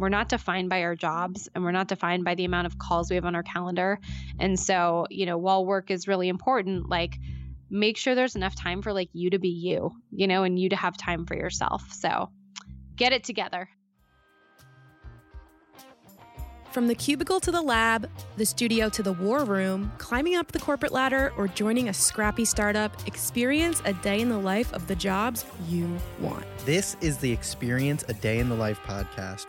we're not defined by our jobs and we're not defined by the amount of calls we have on our calendar. And so, you know, while work is really important, like make sure there's enough time for like you to be you, you know, and you to have time for yourself. So get it together. From the cubicle to the lab, the studio to the war room, climbing up the corporate ladder, or joining a scrappy startup, experience a day in the life of the jobs you want. This is the Experience a Day in the Life podcast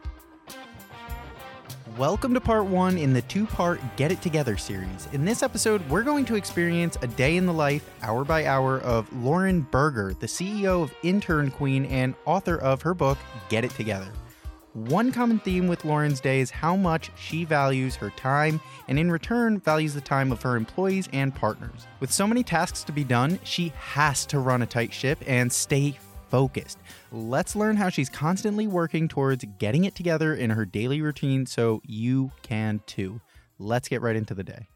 Welcome to part one in the two part Get It Together series. In this episode, we're going to experience a day in the life, hour by hour, of Lauren Berger, the CEO of Intern Queen and author of her book, Get It Together. One common theme with Lauren's day is how much she values her time and in return values the time of her employees and partners. With so many tasks to be done, she has to run a tight ship and stay focused. Let's learn how she's constantly working towards getting it together in her daily routine so you can too. Let's get right into the day.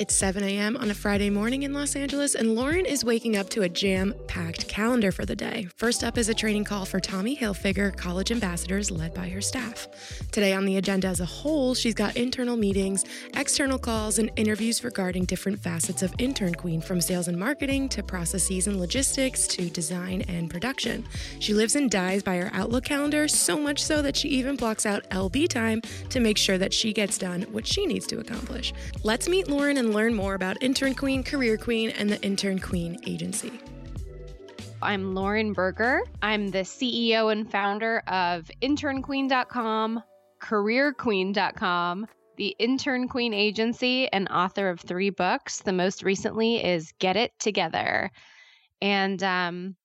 It's 7 a.m. on a Friday morning in Los Angeles, and Lauren is waking up to a jam packed calendar for the day. First up is a training call for Tommy Hilfiger college ambassadors led by her staff. Today on the agenda as a whole, she's got internal meetings, external calls, and interviews regarding different facets of Intern Queen from sales and marketing to processes and logistics to design and production. She lives and dies by her Outlook calendar, so much so that she even blocks out LB time to make sure that she gets done what she needs to accomplish. Let's meet Lauren and learn more about Intern Queen, Career Queen, and the Intern Queen Agency. I'm Lauren Berger. I'm the CEO and founder of internqueen.com, careerqueen.com, the Intern Queen Agency, and author of three books. The most recently is Get It Together. And um,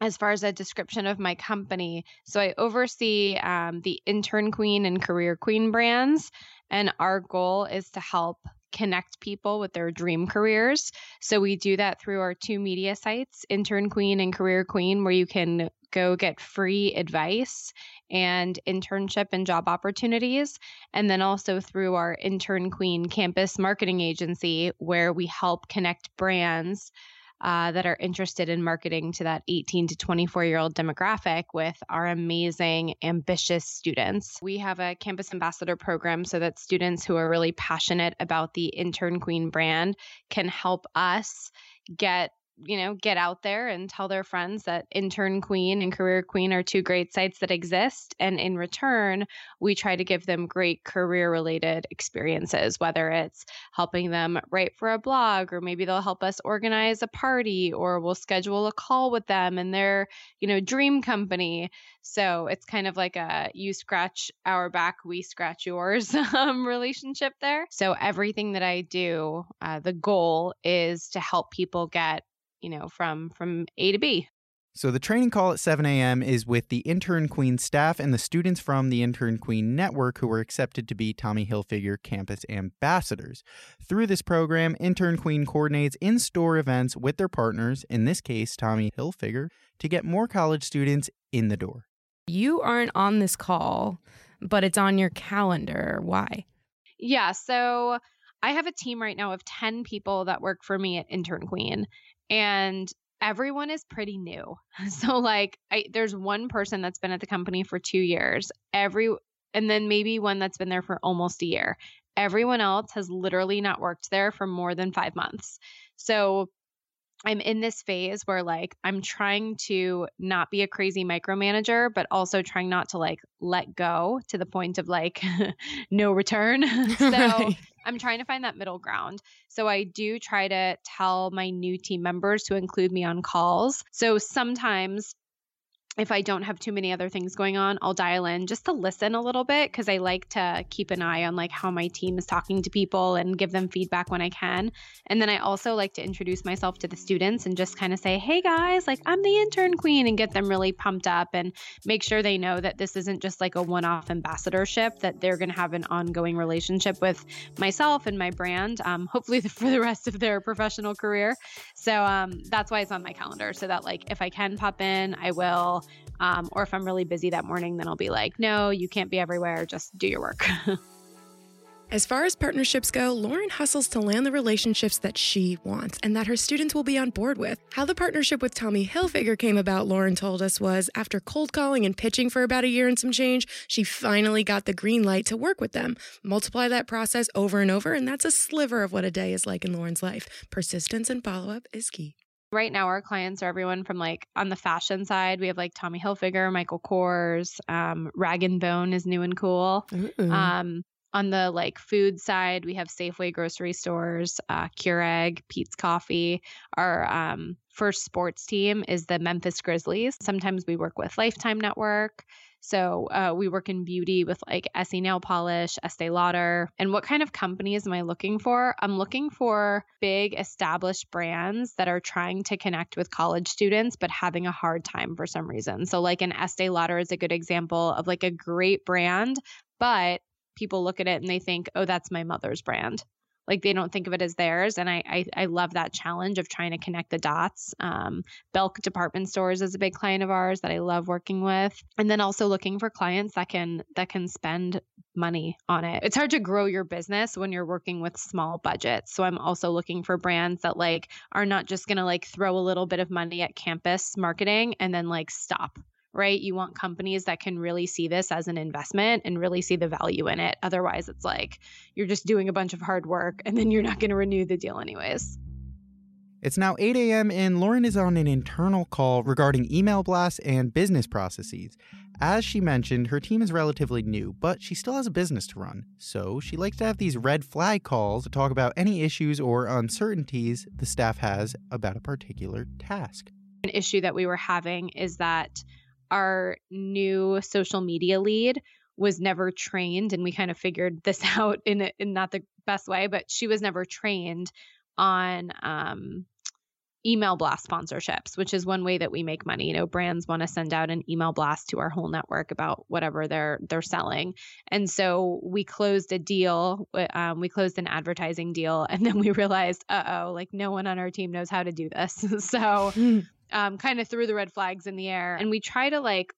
as far as a description of my company, so I oversee um, the Intern Queen and Career Queen brands. And our goal is to help connect people with their dream careers. So we do that through our two media sites, Intern Queen and Career Queen, where you can go get free advice and internship and job opportunities. And then also through our Intern Queen campus marketing agency, where we help connect brands uh, that are interested in marketing to that 18 to 24 year old demographic with our amazing, ambitious students. We have a campus ambassador program so that students who are really passionate about the Intern Queen brand can help us get you know, get out there and tell their friends that Intern Queen and Career Queen are two great sites that exist. And in return, we try to give them great career related experiences, whether it's helping them write for a blog, or maybe they'll help us organize a party, or we'll schedule a call with them and their, you know, dream company. So it's kind of like a you scratch our back, we scratch yours um, relationship there. So everything that I do, uh, the goal is to help people get you know, from from A to B. So the training call at 7 a.m. is with the Intern Queen staff and the students from the Intern Queen network who were accepted to be Tommy Hilfiger campus ambassadors. Through this program, Intern Queen coordinates in-store events with their partners, in this case Tommy Hilfiger, to get more college students in the door. You aren't on this call, but it's on your calendar. Why? Yeah, so I have a team right now of 10 people that work for me at Intern Queen and everyone is pretty new. So like I, there's one person that's been at the company for 2 years. Every and then maybe one that's been there for almost a year. Everyone else has literally not worked there for more than 5 months. So I'm in this phase where like I'm trying to not be a crazy micromanager, but also trying not to like let go to the point of like no return. so right. I'm trying to find that middle ground. So I do try to tell my new team members to include me on calls. So sometimes if I don't have too many other things going on, I'll dial in just to listen a little bit because I like to keep an eye on like how my team is talking to people and give them feedback when I can. And then I also like to introduce myself to the students and just kind of say, "Hey guys, like I'm the intern queen," and get them really pumped up and make sure they know that this isn't just like a one-off ambassadorship; that they're going to have an ongoing relationship with myself and my brand, um, hopefully for the rest of their professional career. So um, that's why it's on my calendar, so that like if I can pop in, I will. Um, or if I'm really busy that morning, then I'll be like, no, you can't be everywhere. Just do your work. As far as partnerships go, Lauren hustles to land the relationships that she wants and that her students will be on board with. How the partnership with Tommy Hilfiger came about, Lauren told us, was after cold calling and pitching for about a year and some change, she finally got the green light to work with them. Multiply that process over and over, and that's a sliver of what a day is like in Lauren's life. Persistence and follow up is key. Right now, our clients are everyone from like on the fashion side. We have like Tommy Hilfiger, Michael Kors, um, Rag and Bone is new and cool. Um, on the like food side, we have Safeway grocery stores, uh, Keurig, Peet's Coffee. Our um, first sports team is the Memphis Grizzlies. Sometimes we work with Lifetime Network. So uh, we work in beauty with like Essie Nail Polish, Estee Lauder. And what kind of companies am I looking for? I'm looking for big established brands that are trying to connect with college students, but having a hard time for some reason. So like an Estee Lauder is a good example of like a great brand, but people look at it and they think, oh, that's my mother's brand like they don't think of it as theirs. And i i, I love that challenge of trying to connect the dots. Um, belk department stores is a big client of ours that i love working with. And then also looking for clients that can that can spend money on it. It's hard to grow your business when you're working with small budgets. So i'm also looking for brands that like are not just going to like throw a little bit of money at campus marketing and then like stop right? You want companies that can really see this as an investment and really see the value in it. Otherwise, it's like you're just doing a bunch of hard work and then you're not going to renew the deal anyways. It's now 8 a.m., and Lauren is on an internal call regarding email blasts and business processes. As she mentioned, her team is relatively new, but she still has a business to run. So she likes to have these red flag calls to talk about any issues or uncertainties the staff has about a particular task. An issue that we were having is that our new social media lead was never trained and we kind of figured this out in, in not the best way but she was never trained on um, email blast sponsorships which is one way that we make money. You know brands want to send out an email blast to our whole network about whatever they're they're selling. And so we closed a deal um, we closed an advertising deal and then we realized uh-oh like no one on our team knows how to do this. So hmm um, kind of threw the red flags in the air. And we try to like,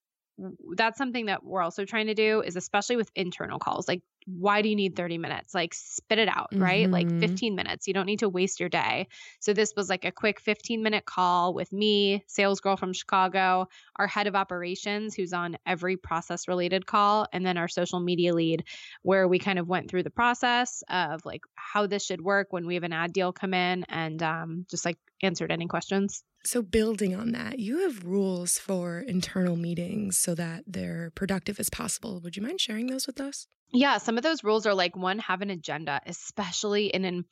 that's something that we're also trying to do is especially with internal calls like why do you need 30 minutes? Like spit it out right? Mm-hmm. like 15 minutes. You don't need to waste your day. So this was like a quick 15 minute call with me sales girl from chicago our head of operations who's on every process related call and then our social media lead where we kind of went through the process of like how this should work when we have an ad deal come in and um, just like answered any questions so, building on that, you have rules for internal meetings so that they're productive as possible. Would you mind sharing those with us? Yeah, some of those rules are like one, have an agenda, especially in an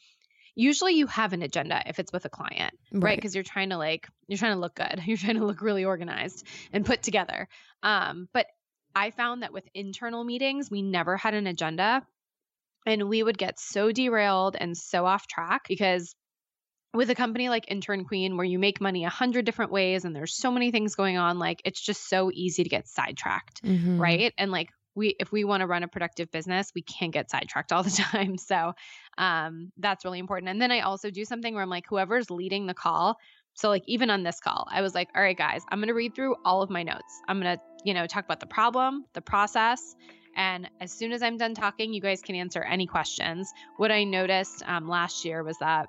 usually you have an agenda if it's with a client, right? Because right? you're trying to like you're trying to look good. You're trying to look really organized and put together. Um, but I found that with internal meetings, we never had an agenda and we would get so derailed and so off track because with a company like Intern Queen, where you make money a hundred different ways and there's so many things going on, like it's just so easy to get sidetracked, mm-hmm. right? And like we, if we want to run a productive business, we can't get sidetracked all the time. So um, that's really important. And then I also do something where I'm like, whoever's leading the call. So like even on this call, I was like, all right, guys, I'm gonna read through all of my notes. I'm gonna, you know, talk about the problem, the process, and as soon as I'm done talking, you guys can answer any questions. What I noticed um, last year was that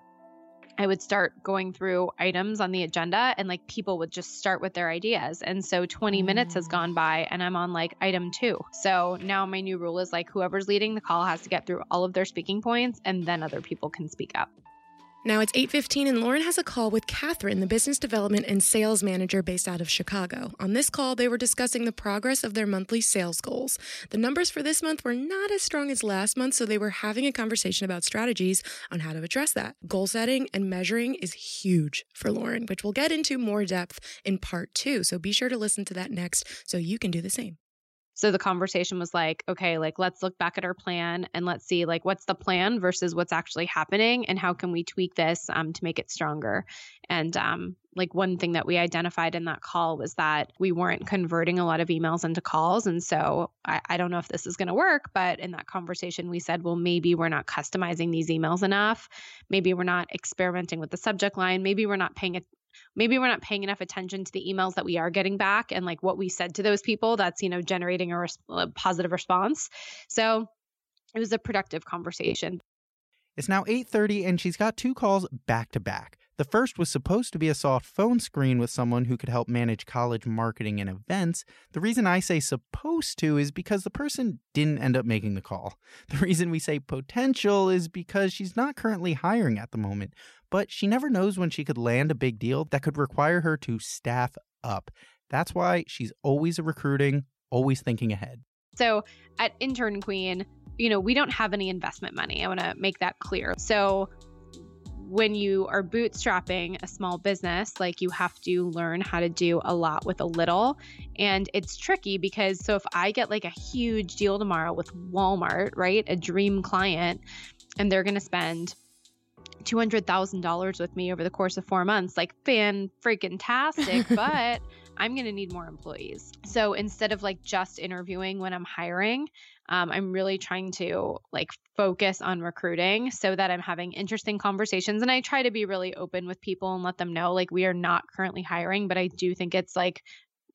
I would start going through items on the agenda and like people would just start with their ideas. And so 20 minutes has mm. gone by and I'm on like item two. So now my new rule is like whoever's leading the call has to get through all of their speaking points and then other people can speak up. Now it's 8:15 and Lauren has a call with Catherine, the business development and sales manager based out of Chicago. On this call, they were discussing the progress of their monthly sales goals. The numbers for this month were not as strong as last month, so they were having a conversation about strategies on how to address that. Goal setting and measuring is huge for Lauren, which we'll get into more depth in part 2. So be sure to listen to that next so you can do the same. So the conversation was like, okay, like let's look back at our plan and let's see like what's the plan versus what's actually happening and how can we tweak this um, to make it stronger. And um, like one thing that we identified in that call was that we weren't converting a lot of emails into calls. And so I, I don't know if this is going to work, but in that conversation, we said, well, maybe we're not customizing these emails enough. Maybe we're not experimenting with the subject line. Maybe we're not paying maybe we're not paying enough attention to the emails that we are getting back and like what we said to those people that's you know generating a, res- a positive response so it was a productive conversation it's now 8:30 and she's got two calls back to back. The first was supposed to be a soft phone screen with someone who could help manage college marketing and events. The reason I say supposed to is because the person didn't end up making the call. The reason we say potential is because she's not currently hiring at the moment, but she never knows when she could land a big deal that could require her to staff up. That's why she's always recruiting, always thinking ahead. So at Intern Queen, you know, we don't have any investment money. I want to make that clear. So when you are bootstrapping a small business, like you have to learn how to do a lot with a little. And it's tricky because so if I get like a huge deal tomorrow with Walmart, right? A dream client, and they're going to spend $200,000 with me over the course of four months. Like, fan freaking tastic, but I'm going to need more employees. So instead of like just interviewing when I'm hiring, um, I'm really trying to like focus on recruiting so that I'm having interesting conversations. And I try to be really open with people and let them know like we are not currently hiring, but I do think it's like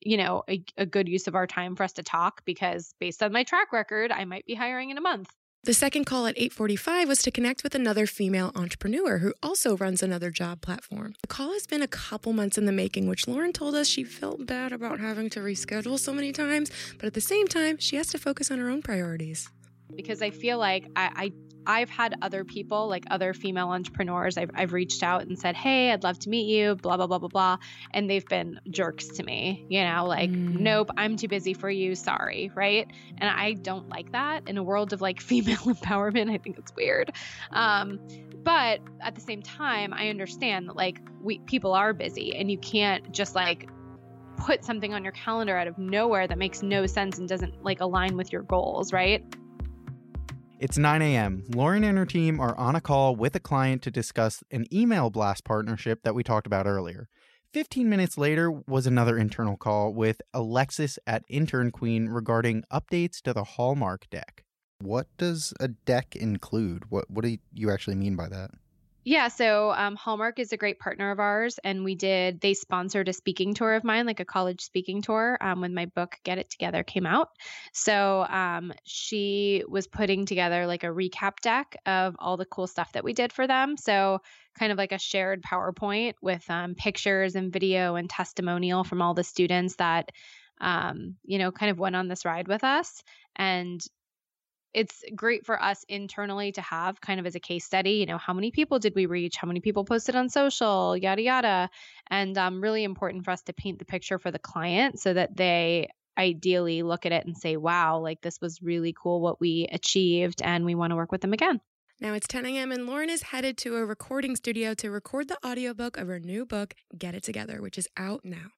you know a, a good use of our time for us to talk because based on my track record i might be hiring in a month the second call at 8:45 was to connect with another female entrepreneur who also runs another job platform. The call has been a couple months in the making, which Lauren told us she felt bad about having to reschedule so many times, but at the same time, she has to focus on her own priorities because I feel like I, I have had other people, like other female entrepreneurs, I've, I've reached out and said, Hey, I'd love to meet you, blah, blah, blah, blah, blah. And they've been jerks to me, you know, like, mm. nope, I'm too busy for you. Sorry. Right. And I don't like that in a world of like female empowerment. I think it's weird. Um, but at the same time, I understand that like we people are busy and you can't just like put something on your calendar out of nowhere that makes no sense and doesn't like align with your goals, right? It's 9 a.m. Lauren and her team are on a call with a client to discuss an email blast partnership that we talked about earlier. 15 minutes later was another internal call with Alexis at Intern Queen regarding updates to the Hallmark deck. What does a deck include? What what do you actually mean by that? Yeah, so um, Hallmark is a great partner of ours, and we did. They sponsored a speaking tour of mine, like a college speaking tour, um, when my book "Get It Together" came out. So um, she was putting together like a recap deck of all the cool stuff that we did for them. So kind of like a shared PowerPoint with um, pictures and video and testimonial from all the students that um, you know kind of went on this ride with us and it's great for us internally to have kind of as a case study you know how many people did we reach how many people posted on social yada yada and um, really important for us to paint the picture for the client so that they ideally look at it and say wow like this was really cool what we achieved and we want to work with them again now it's 10 a.m. and Lauren is headed to a recording studio to record the audiobook of her new book, Get It Together, which is out now.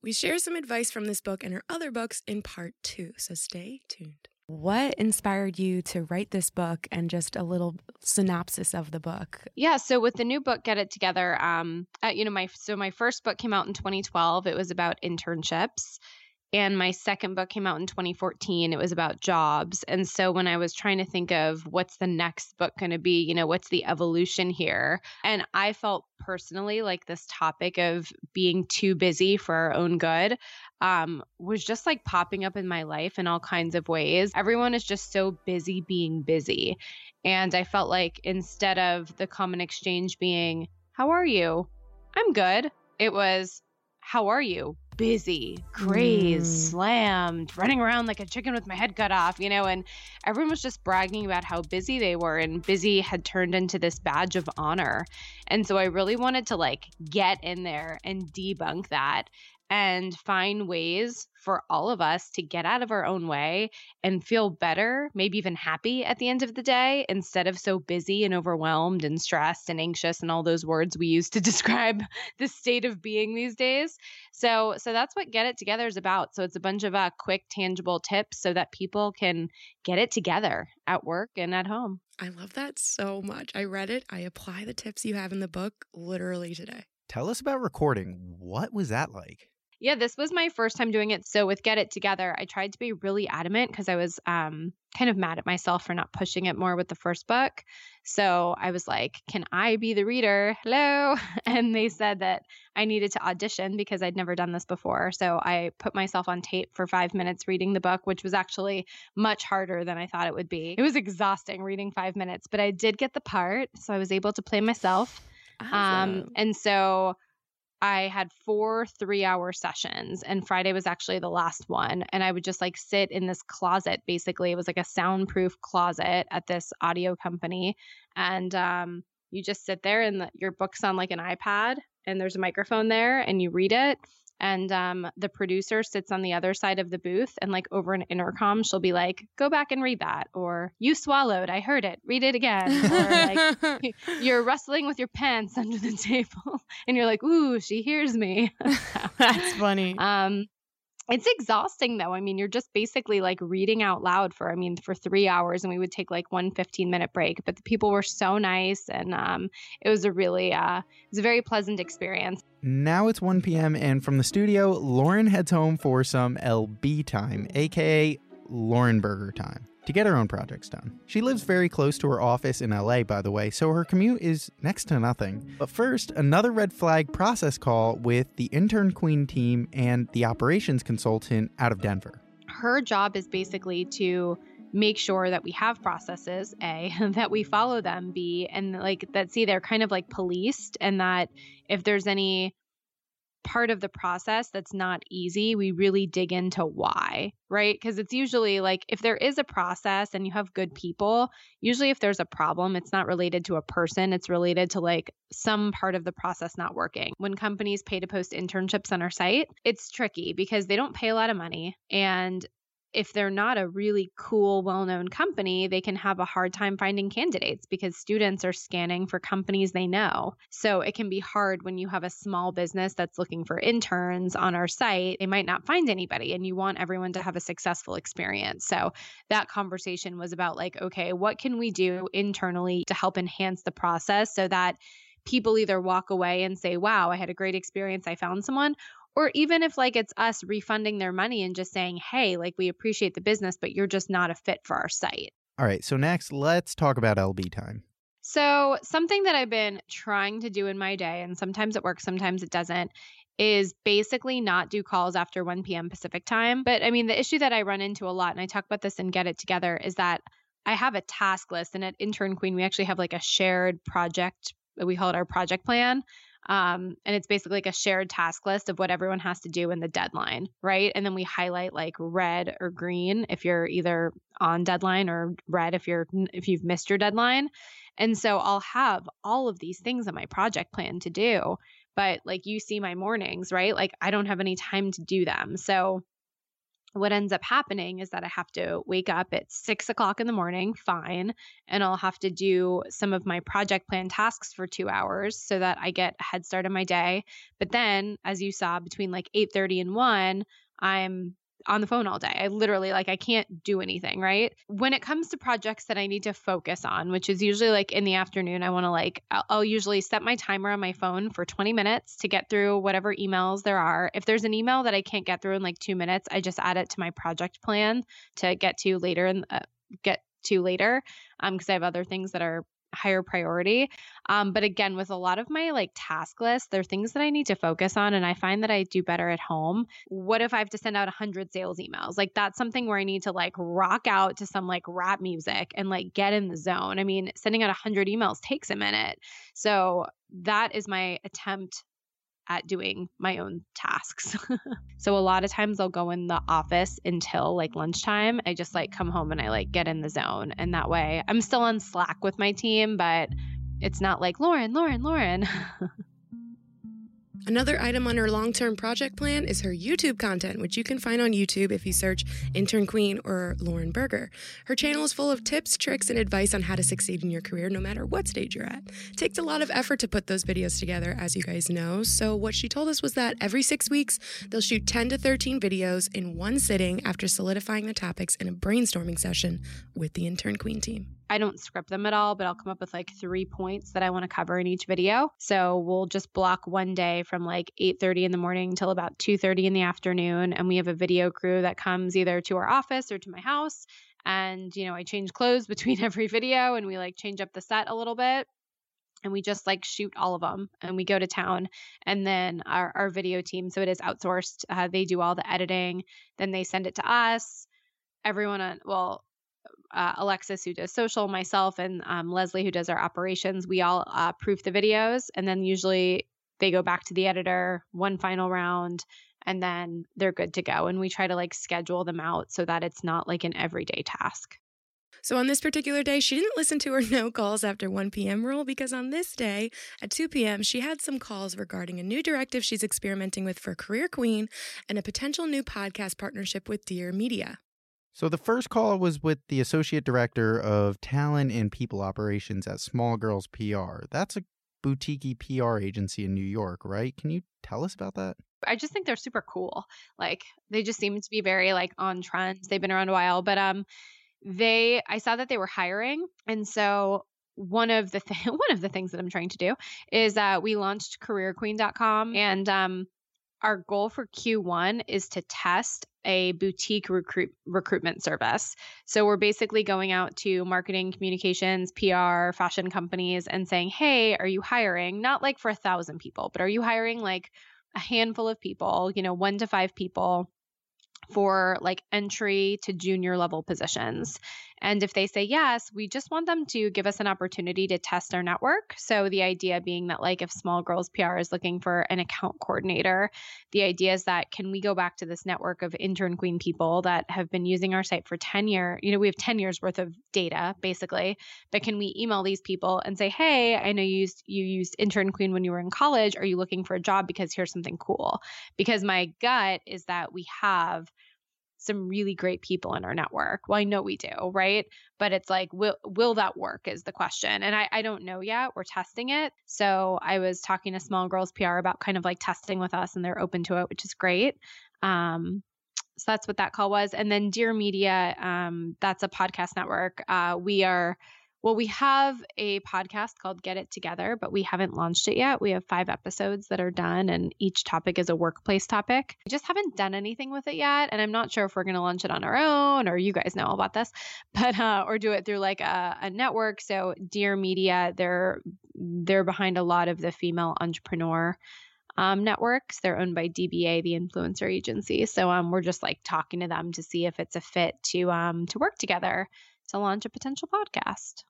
We share some advice from this book and her other books in part two, so stay tuned. What inspired you to write this book and just a little synopsis of the book? Yeah, so with the new book Get It Together, um uh, you know my so my first book came out in 2012. It was about internships. And my second book came out in 2014. It was about jobs. And so when I was trying to think of what's the next book going to be, you know, what's the evolution here? And I felt personally like this topic of being too busy for our own good um, was just like popping up in my life in all kinds of ways. Everyone is just so busy being busy. And I felt like instead of the common exchange being, How are you? I'm good. It was, How are you? Busy, crazed, Mm. slammed, running around like a chicken with my head cut off, you know, and everyone was just bragging about how busy they were and busy had turned into this badge of honor. And so I really wanted to like get in there and debunk that and find ways for all of us to get out of our own way and feel better, maybe even happy at the end of the day instead of so busy and overwhelmed and stressed and anxious and all those words we use to describe the state of being these days. So so that's what get it together is about. So it's a bunch of uh, quick tangible tips so that people can get it together at work and at home. I love that so much. I read it. I apply the tips you have in the book literally today. Tell us about recording. What was that like? Yeah, this was my first time doing it. So with Get It Together, I tried to be really adamant because I was um, kind of mad at myself for not pushing it more with the first book. So I was like, "Can I be the reader?" Hello, and they said that I needed to audition because I'd never done this before. So I put myself on tape for five minutes reading the book, which was actually much harder than I thought it would be. It was exhausting reading five minutes, but I did get the part, so I was able to play myself. Um, and so I had four three hour sessions, and Friday was actually the last one. And I would just like sit in this closet. Basically, it was like a soundproof closet at this audio company. And um, you just sit there, and the, your book's on like an iPad, and there's a microphone there, and you read it. And um, the producer sits on the other side of the booth, and like over an intercom, she'll be like, "Go back and read that," or "You swallowed, I heard it. Read it again." Or like, you're wrestling with your pants under the table and you're like ooh she hears me That's funny. um it's exhausting though i mean you're just basically like reading out loud for i mean for three hours and we would take like one 15 minute break but the people were so nice and um it was a really uh it was a very pleasant experience Now it's 1 p.m., and from the studio, Lauren heads home for some LB time, aka Lauren Berger time, to get her own projects done. She lives very close to her office in LA, by the way, so her commute is next to nothing. But first, another red flag process call with the intern queen team and the operations consultant out of Denver. her job is basically to make sure that we have processes a that we follow them b and like that see they're kind of like policed and that if there's any part of the process that's not easy we really dig into why right? Because it's usually like if there is a process and you have good people usually if there's a problem it's not related to a person it's related to like some part of the process not working. When companies pay to post internships on our site it's tricky because they don't pay a lot of money and if they're not a really cool, well known company, they can have a hard time finding candidates because students are scanning for companies they know. So it can be hard when you have a small business that's looking for interns on our site. They might not find anybody, and you want everyone to have a successful experience. So that conversation was about like, okay, what can we do internally to help enhance the process so that people either walk away and say, wow, I had a great experience, I found someone, or even if like it's us refunding their money and just saying hey like we appreciate the business but you're just not a fit for our site. All right, so next, let's talk about LB time. so something that i've been trying to do in my day and sometimes it works sometimes it doesn't is basically not do calls after 1 p.m pacific time. But i mean the issue that i run into a lot and i talk about this and get it together is that i have a task list and at intern queen we actually have like a shared project we call it our project plan um, and it's basically like a shared task list of what everyone has to do in the deadline, right? And then we highlight like red or green if you're either on deadline or red if you're if you've missed your deadline. And so I'll have all of these things on my project plan to do, but like you see my mornings, right? Like I don't have any time to do them. So what ends up happening is that I have to wake up at six o'clock in the morning, fine, and I'll have to do some of my project plan tasks for two hours so that I get a head start on my day. But then, as you saw, between like eight thirty and one, I'm on the phone all day. I literally like I can't do anything, right? When it comes to projects that I need to focus on, which is usually like in the afternoon, I want to like I'll, I'll usually set my timer on my phone for 20 minutes to get through whatever emails there are. If there's an email that I can't get through in like 2 minutes, I just add it to my project plan to get to later and uh, get to later um because I have other things that are higher priority. Um, but again, with a lot of my like task list, there are things that I need to focus on, and I find that I do better at home. What if I have to send out 100 sales emails? Like, that's something where I need to like rock out to some like rap music and like get in the zone. I mean, sending out 100 emails takes a minute. So, that is my attempt at doing my own tasks. so a lot of times I'll go in the office until like lunchtime. I just like come home and I like get in the zone. And that way I'm still on Slack with my team, but it's not like Lauren, Lauren, Lauren. Another item on her long term project plan is her YouTube content, which you can find on YouTube if you search Intern Queen or Lauren Berger. Her channel is full of tips, tricks, and advice on how to succeed in your career no matter what stage you're at. It takes a lot of effort to put those videos together, as you guys know. So, what she told us was that every six weeks, they'll shoot 10 to 13 videos in one sitting after solidifying the topics in a brainstorming session with the Intern Queen team. I don't script them at all, but I'll come up with like three points that I want to cover in each video. So we'll just block one day from like 8:30 in the morning till about 2:30 in the afternoon and we have a video crew that comes either to our office or to my house. And you know, I change clothes between every video and we like change up the set a little bit. And we just like shoot all of them and we go to town. And then our, our video team so it is outsourced uh, they do all the editing then they send it to us. Everyone on well uh, Alexis, who does social, myself, and um, Leslie, who does our operations, we all uh, proof the videos. And then usually they go back to the editor, one final round, and then they're good to go. And we try to like schedule them out so that it's not like an everyday task. So on this particular day, she didn't listen to her no calls after 1 p.m. rule because on this day at 2 p.m., she had some calls regarding a new directive she's experimenting with for Career Queen and a potential new podcast partnership with Dear Media. So the first call was with the associate director of talent and people operations at Small Girls PR. That's a boutique PR agency in New York, right? Can you tell us about that? I just think they're super cool. Like they just seem to be very like on trends. They've been around a while, but um they I saw that they were hiring and so one of the th- one of the things that I'm trying to do is that we launched careerqueen.com and um our goal for Q1 is to test a boutique recruit recruitment service. So we're basically going out to marketing, communications, PR, fashion companies and saying, "Hey, are you hiring? Not like for a thousand people, but are you hiring like a handful of people? You know, one to five people." for like entry to junior level positions. And if they say yes, we just want them to give us an opportunity to test our network. So the idea being that, like, if Small Girls PR is looking for an account coordinator, the idea is that can we go back to this network of intern queen people that have been using our site for 10 years? You know, we have 10 years worth of data basically, but can we email these people and say, hey, I know you used you used intern queen when you were in college. Are you looking for a job? Because here's something cool. Because my gut is that we have some really great people in our network. Well, I know we do, right? But it's like, will will that work is the question. And I, I don't know yet. We're testing it. So I was talking to Small Girls PR about kind of like testing with us and they're open to it, which is great. Um, so that's what that call was. And then Dear Media, um, that's a podcast network. Uh, we are well, we have a podcast called Get It Together, but we haven't launched it yet. We have five episodes that are done, and each topic is a workplace topic. We just haven't done anything with it yet, and I'm not sure if we're going to launch it on our own or you guys know about this, but uh, or do it through like a, a network. So Dear Media, they're they're behind a lot of the female entrepreneur um, networks. They're owned by DBA, the influencer agency. So um, we're just like talking to them to see if it's a fit to um, to work together to launch a potential podcast.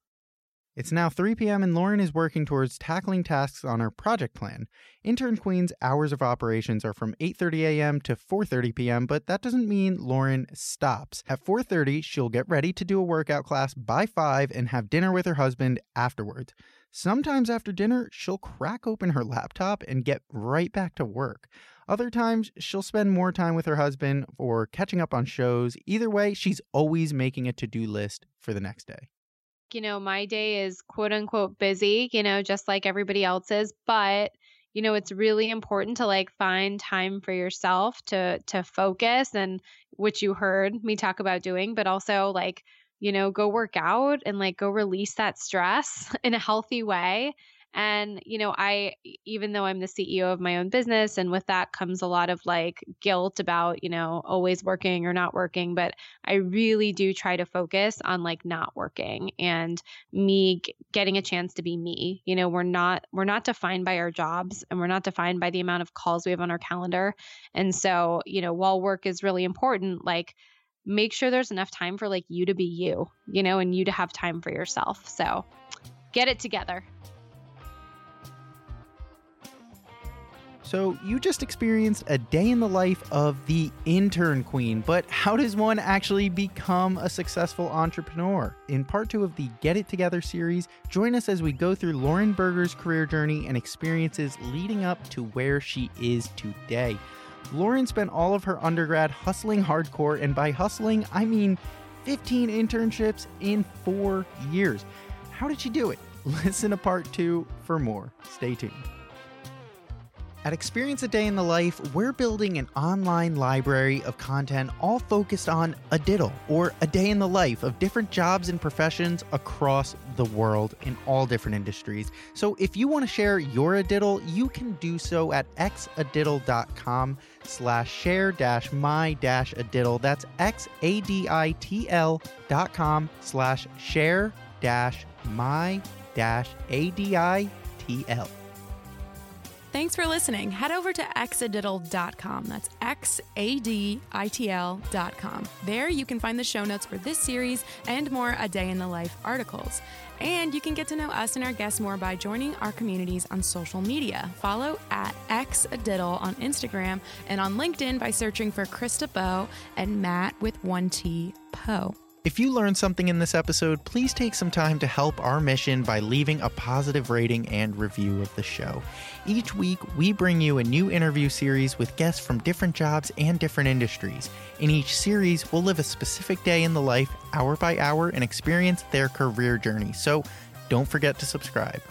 It's now 3 p.m. and Lauren is working towards tackling tasks on her project plan. Intern Queen's hours of operations are from 8:30 a.m. to 4:30 p.m., but that doesn't mean Lauren stops. At 4:30, she'll get ready to do a workout class by 5 and have dinner with her husband afterwards. Sometimes after dinner, she'll crack open her laptop and get right back to work. Other times, she'll spend more time with her husband or catching up on shows. Either way, she's always making a to-do list for the next day you know, my day is quote unquote busy, you know, just like everybody else's, but you know, it's really important to like find time for yourself to to focus and which you heard me talk about doing, but also like, you know, go work out and like go release that stress in a healthy way and, you know, I, even though I'm the CEO of my own business, and with that comes a lot of like guilt about, you know, always working or not working, but I really do try to focus on like not working and me g- getting a chance to be me. You know, we're not, we're not defined by our jobs and we're not defined by the amount of calls we have on our calendar. And so, you know, while work is really important, like, make sure there's enough time for like you to be you, you know, and you to have time for yourself. So get it together. So, you just experienced a day in the life of the intern queen, but how does one actually become a successful entrepreneur? In part two of the Get It Together series, join us as we go through Lauren Berger's career journey and experiences leading up to where she is today. Lauren spent all of her undergrad hustling hardcore, and by hustling, I mean 15 internships in four years. How did she do it? Listen to part two for more. Stay tuned. At Experience a Day in the Life, we're building an online library of content all focused on a diddle or a day in the life of different jobs and professions across the world in all different industries. So if you want to share your a diddle, you can do so at xaditl.com slash share dash my dash a diddle. That's x-a-d-i-t-l dot com slash share dash my dash a-d-i-t-l. Thanks for listening. Head over to xaditl.com. That's X A D I T L.com. There you can find the show notes for this series and more A Day in the Life articles. And you can get to know us and our guests more by joining our communities on social media. Follow at xadiddle on Instagram and on LinkedIn by searching for Krista Bow and Matt with 1T Poe. If you learned something in this episode, please take some time to help our mission by leaving a positive rating and review of the show. Each week, we bring you a new interview series with guests from different jobs and different industries. In each series, we'll live a specific day in the life, hour by hour, and experience their career journey. So don't forget to subscribe.